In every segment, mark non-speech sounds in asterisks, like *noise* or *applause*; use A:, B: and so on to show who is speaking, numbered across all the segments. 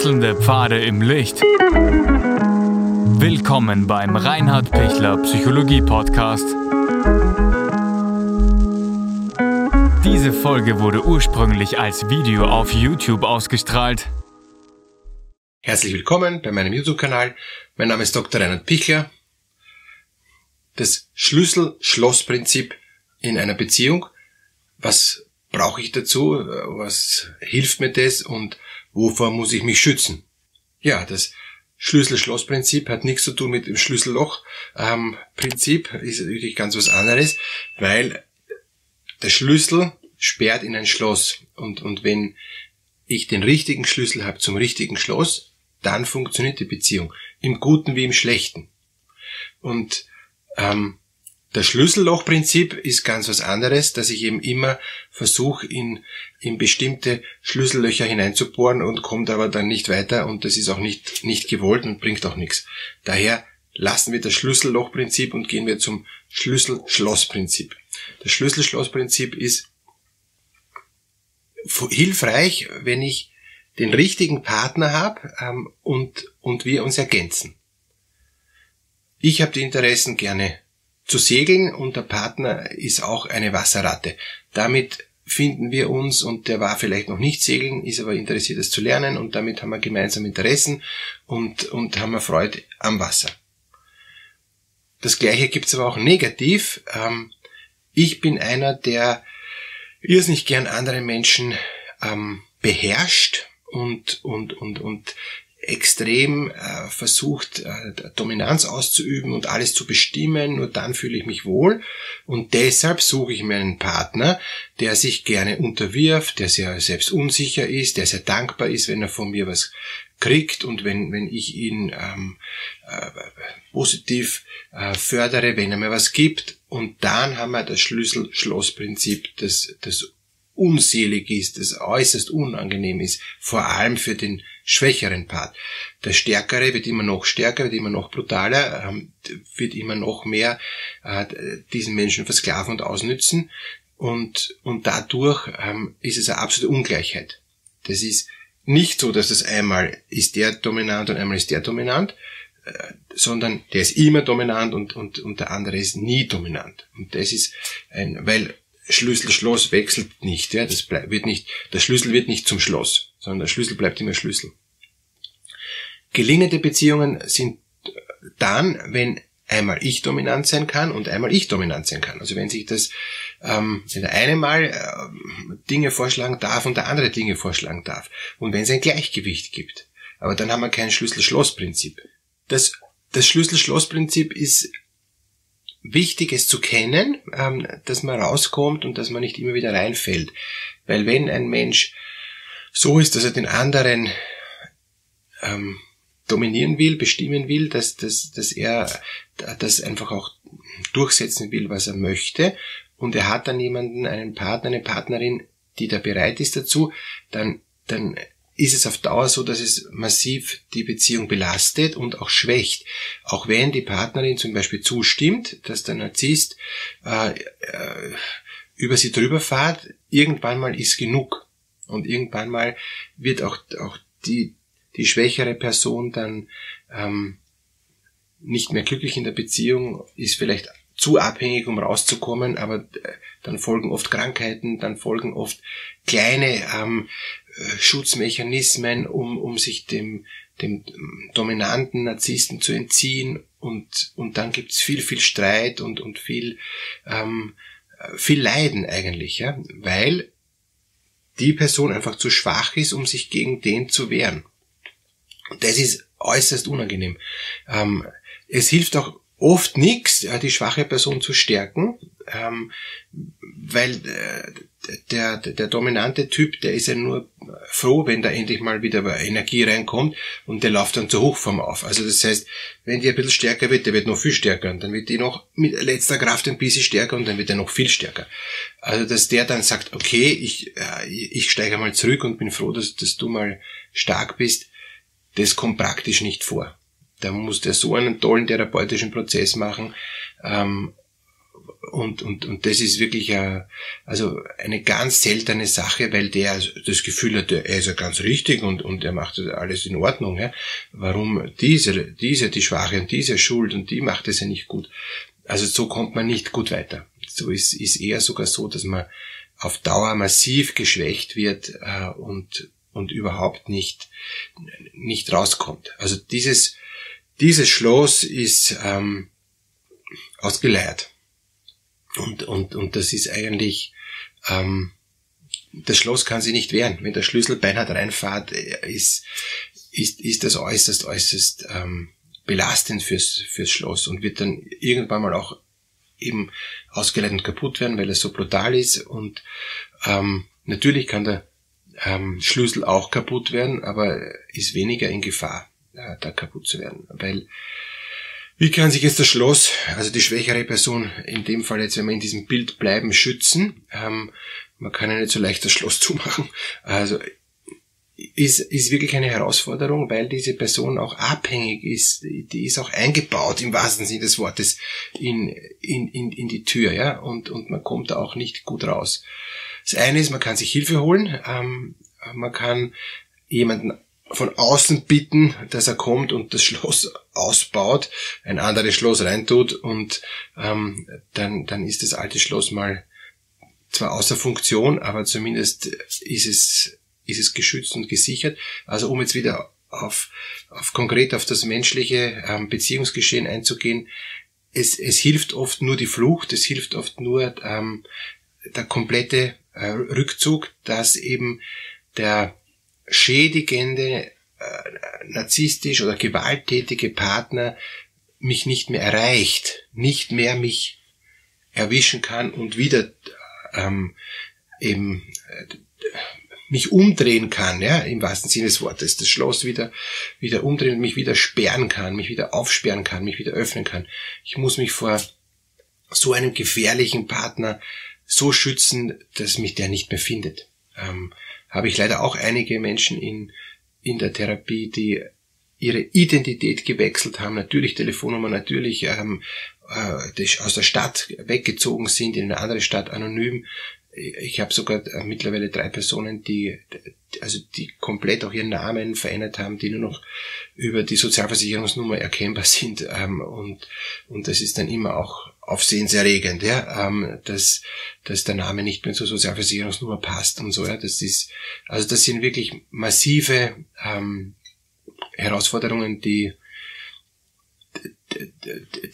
A: Wechselnde Pfade im Licht. Willkommen beim Reinhard Pichler Psychologie Podcast. Diese Folge wurde ursprünglich als Video auf YouTube ausgestrahlt.
B: Herzlich willkommen bei meinem YouTube-Kanal. Mein Name ist Dr. Reinhard Pichler. Das Schlüssel-Schloss-Prinzip in einer Beziehung. Was brauche ich dazu? Was hilft mir das? Und wovor muss ich mich schützen? Ja, das Schlüssel-Schloss-Prinzip hat nichts zu tun mit dem Schlüsselloch-Prinzip, ist natürlich ganz was anderes, weil der Schlüssel sperrt in ein Schloss und, und wenn ich den richtigen Schlüssel habe zum richtigen Schloss, dann funktioniert die Beziehung, im Guten wie im Schlechten. Und ähm, das Schlüssellochprinzip ist ganz was anderes, dass ich eben immer versuche, in, in bestimmte Schlüssellöcher hineinzubohren und kommt aber dann nicht weiter und das ist auch nicht, nicht gewollt und bringt auch nichts. Daher lassen wir das Schlüssellochprinzip und gehen wir zum Schlüssel-Schloss-Prinzip. Das Schlüssel-Schloss-Prinzip ist hilfreich, wenn ich den richtigen Partner habe ähm, und, und wir uns ergänzen. Ich habe die Interessen gerne zu segeln und der Partner ist auch eine Wasserratte. Damit finden wir uns und der war vielleicht noch nicht segeln, ist aber interessiert es zu lernen und damit haben wir gemeinsam Interessen und, und haben wir Freude am Wasser. Das gleiche gibt's aber auch negativ. Ähm, ich bin einer, der irrsinnig gern andere Menschen ähm, beherrscht und, und, und, und extrem äh, versucht, äh, Dominanz auszuüben und alles zu bestimmen, nur dann fühle ich mich wohl. Und deshalb suche ich mir einen Partner, der sich gerne unterwirft, der sehr selbst unsicher ist, der sehr dankbar ist, wenn er von mir was kriegt und wenn, wenn ich ihn ähm, äh, positiv äh, fördere, wenn er mir was gibt. Und dann haben wir das Schlüssel-Schloss-Prinzip, das, das unselig ist, das äußerst unangenehm ist, vor allem für den schwächeren Part. Der Stärkere wird immer noch stärker, wird immer noch brutaler, wird immer noch mehr äh, diesen Menschen versklaven und ausnützen und, und dadurch ähm, ist es eine absolute Ungleichheit. Das ist nicht so, dass das einmal ist der dominant und einmal ist der dominant, äh, sondern der ist immer dominant und, und, und der andere ist nie dominant. Und das ist ein, weil Schlüssel, Schloss wechselt nicht, ja, das wird nicht, der Schlüssel wird nicht zum Schloss, sondern der Schlüssel bleibt immer Schlüssel. Gelingende Beziehungen sind dann, wenn einmal ich dominant sein kann und einmal ich dominant sein kann. Also wenn sich das, ähm, wenn der eine mal äh, Dinge vorschlagen darf und der andere Dinge vorschlagen darf. Und wenn es ein Gleichgewicht gibt. Aber dann haben wir kein Schlüssel-Schloss-Prinzip. Das, das Schlüssel-Schloss-Prinzip ist wichtig, es zu kennen, ähm, dass man rauskommt und dass man nicht immer wieder reinfällt. Weil wenn ein Mensch so ist, dass er den anderen ähm, dominieren will, bestimmen will, dass, dass, dass er das einfach auch durchsetzen will, was er möchte, und er hat dann jemanden, einen Partner, eine Partnerin, die da bereit ist dazu, dann, dann ist es auf Dauer so, dass es massiv die Beziehung belastet und auch schwächt. Auch wenn die Partnerin zum Beispiel zustimmt, dass der Narzisst äh, äh, über sie drüber fährt, irgendwann mal ist genug. Und irgendwann mal wird auch, auch die, die schwächere Person dann ähm, nicht mehr glücklich in der Beziehung, ist vielleicht zu abhängig, um rauszukommen, aber äh, dann folgen oft Krankheiten, dann folgen oft kleine ähm, äh, Schutzmechanismen, um, um sich dem, dem dominanten Narzissten zu entziehen. Und, und dann gibt's viel, viel Streit und, und viel, ähm, viel Leiden eigentlich, ja, weil die Person einfach zu schwach ist, um sich gegen den zu wehren. Und das ist äußerst unangenehm. Ähm, es hilft auch oft nichts, die schwache Person zu stärken, ähm, weil äh, der, der, dominante Typ, der ist ja nur froh, wenn da endlich mal wieder Energie reinkommt und der läuft dann zur Hochform auf. Also das heißt, wenn die ein bisschen stärker wird, der wird noch viel stärker und dann wird die noch mit letzter Kraft ein bisschen stärker und dann wird er noch viel stärker. Also dass der dann sagt, okay, ich, äh, ich steige mal zurück und bin froh, dass, dass du mal stark bist, das kommt praktisch nicht vor. Da muss der so einen tollen therapeutischen Prozess machen, ähm, und, und, und das ist wirklich a, also eine ganz seltene Sache, weil der das Gefühl hat, er ist ja ganz richtig und, und er macht alles in Ordnung. Ja? Warum diese, diese, die Schwache und diese schuld und die macht es ja nicht gut. Also so kommt man nicht gut weiter. So ist, ist eher sogar so, dass man auf Dauer massiv geschwächt wird äh, und, und überhaupt nicht, nicht rauskommt. Also dieses, dieses Schloss ist ähm, ausgeleiert. Und, und, und das ist eigentlich, ähm, das Schloss kann sich nicht wehren. Wenn der Schlüssel beinhart reinfahrt, äh, ist, ist, ist das äußerst, äußerst ähm, belastend fürs, fürs Schloss und wird dann irgendwann mal auch eben ausgeleitet und kaputt werden, weil es so brutal ist. Und ähm, natürlich kann der ähm, Schlüssel auch kaputt werden, aber ist weniger in Gefahr, äh, da kaputt zu werden. Weil wie kann sich jetzt das Schloss, also die schwächere Person, in dem Fall jetzt, wenn wir in diesem Bild bleiben, schützen? Ähm, man kann ja nicht so leicht das Schloss *laughs* zumachen. Also ist, ist wirklich eine Herausforderung, weil diese Person auch abhängig ist. Die ist auch eingebaut im wahrsten Sinne des Wortes in, in, in, in die Tür, ja, und, und man kommt da auch nicht gut raus. Das eine ist, man kann sich Hilfe holen, ähm, man kann jemanden von außen bitten, dass er kommt und das Schloss ausbaut, ein anderes Schloss reintut und ähm, dann, dann ist das alte Schloss mal zwar außer Funktion, aber zumindest ist es, ist es geschützt und gesichert. Also um jetzt wieder auf, auf konkret auf das menschliche ähm, Beziehungsgeschehen einzugehen, es, es hilft oft nur die Flucht, es hilft oft nur ähm, der komplette äh, Rückzug, dass eben der schädigende, äh, narzisstisch oder gewalttätige Partner mich nicht mehr erreicht, nicht mehr mich erwischen kann und wieder ähm, eben äh, mich umdrehen kann, ja, im wahrsten Sinne des Wortes, das Schloss wieder, wieder umdrehen und mich wieder sperren kann, mich wieder aufsperren kann, mich wieder öffnen kann. Ich muss mich vor so einem gefährlichen Partner so schützen, dass mich der nicht mehr findet. Ähm, habe ich leider auch einige Menschen in, in der Therapie, die ihre Identität gewechselt haben, natürlich Telefonnummer, natürlich ähm, äh, aus der Stadt weggezogen sind in eine andere Stadt anonym. Ich habe sogar äh, mittlerweile drei Personen, die also die komplett auch ihren Namen verändert haben, die nur noch über die Sozialversicherungsnummer erkennbar *laughs* sind. Ähm, und und das ist dann immer auch aufsehenserregend, ja, ähm, dass, dass der Name nicht mehr zur Sozialversicherungsnummer passt und so, ja, das ist, also das sind wirklich massive ähm, Herausforderungen, die,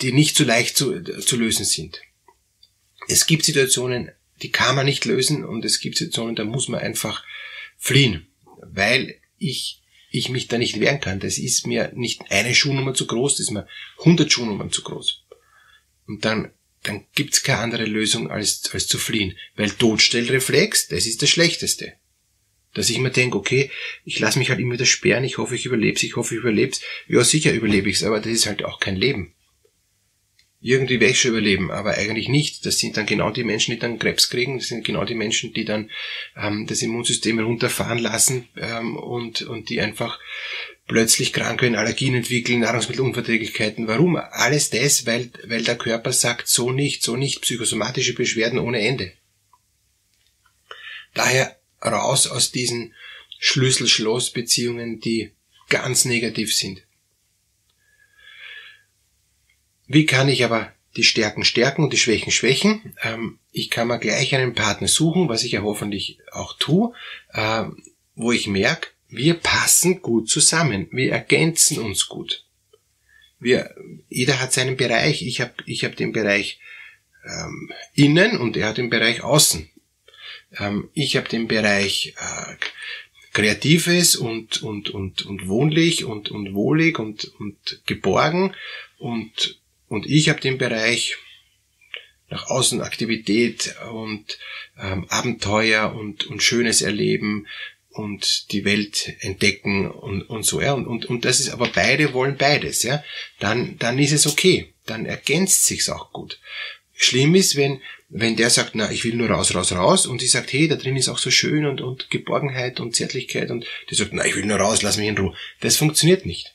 B: die nicht so leicht zu, zu lösen sind. Es gibt Situationen, die kann man nicht lösen und es gibt Situationen, da muss man einfach fliehen, weil ich ich mich da nicht wehren kann. Das ist mir nicht eine Schuhnummer zu groß, das ist mir 100 Schuhnummern zu groß. Und dann, dann gibt's keine andere Lösung als, als zu fliehen. Weil Todstellreflex, das ist das Schlechteste. Dass ich mir denke, okay, ich lasse mich halt immer wieder sperren, ich hoffe, ich überlebe ich hoffe, ich überlebe Ja, sicher überlebe ich's, aber das ist halt auch kein Leben. Irgendwie schon überleben, aber eigentlich nicht. Das sind dann genau die Menschen, die dann Krebs kriegen, das sind genau die Menschen, die dann ähm, das Immunsystem runterfahren lassen ähm, und, und die einfach plötzlich krank werden, Allergien entwickeln, Nahrungsmittelunverträglichkeiten. Warum? Alles das, weil, weil der Körper sagt, so nicht, so nicht, psychosomatische Beschwerden ohne Ende. Daher raus aus diesen Schlüssel-Schloss-Beziehungen, die ganz negativ sind. Wie kann ich aber die Stärken stärken und die Schwächen schwächen? Ähm, ich kann mir gleich einen Partner suchen, was ich ja hoffentlich auch tue, äh, wo ich merke, wir passen gut zusammen. Wir ergänzen uns gut. Wir, jeder hat seinen Bereich. Ich habe ich hab den Bereich ähm, innen und er hat den Bereich außen. Ähm, ich habe den Bereich äh, Kreatives und, und, und, und wohnlich und, und wohlig und, und geborgen und, und ich habe den Bereich nach außen Aktivität und ähm, Abenteuer und, und schönes Erleben, und die Welt entdecken und, und so, ja. Und, und, und das ist, aber beide wollen beides, ja. Dann, dann ist es okay. Dann ergänzt sich's auch gut. Schlimm ist, wenn, wenn der sagt, na, ich will nur raus, raus, raus, und sie sagt, hey, da drin ist auch so schön und, und Geborgenheit und Zärtlichkeit, und die sagt, na, ich will nur raus, lass mich in Ruhe. Das funktioniert nicht.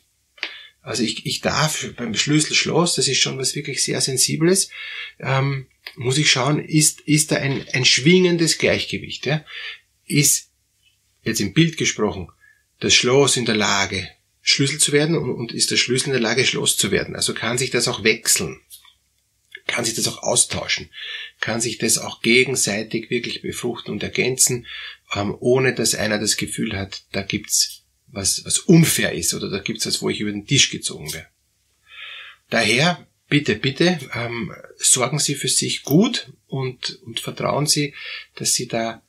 B: Also ich, ich darf beim Schlüsselschloss, das ist schon was wirklich sehr Sensibles, ähm, muss ich schauen, ist, ist da ein, ein schwingendes Gleichgewicht. Ja? Ist, jetzt im Bild gesprochen, das Schloss in der Lage, Schlüssel zu werden und, und ist der Schlüssel in der Lage, Schloss zu werden. Also kann sich das auch wechseln, kann sich das auch austauschen, kann sich das auch gegenseitig wirklich befruchten und ergänzen, ähm, ohne dass einer das Gefühl hat, da gibt's was, was unfair ist oder da gibt's was, wo ich über den Tisch gezogen werde. Daher bitte, bitte ähm, sorgen Sie für sich gut und, und vertrauen Sie, dass Sie da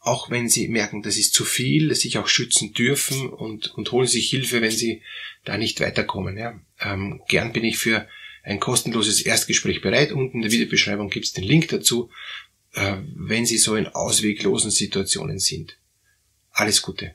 B: auch wenn sie merken, das ist zu viel, sich auch schützen dürfen und, und holen sich Hilfe, wenn sie da nicht weiterkommen. Ja. Ähm, gern bin ich für ein kostenloses Erstgespräch bereit. Unten in der Videobeschreibung gibt es den Link dazu, äh, wenn Sie so in ausweglosen Situationen sind. Alles Gute.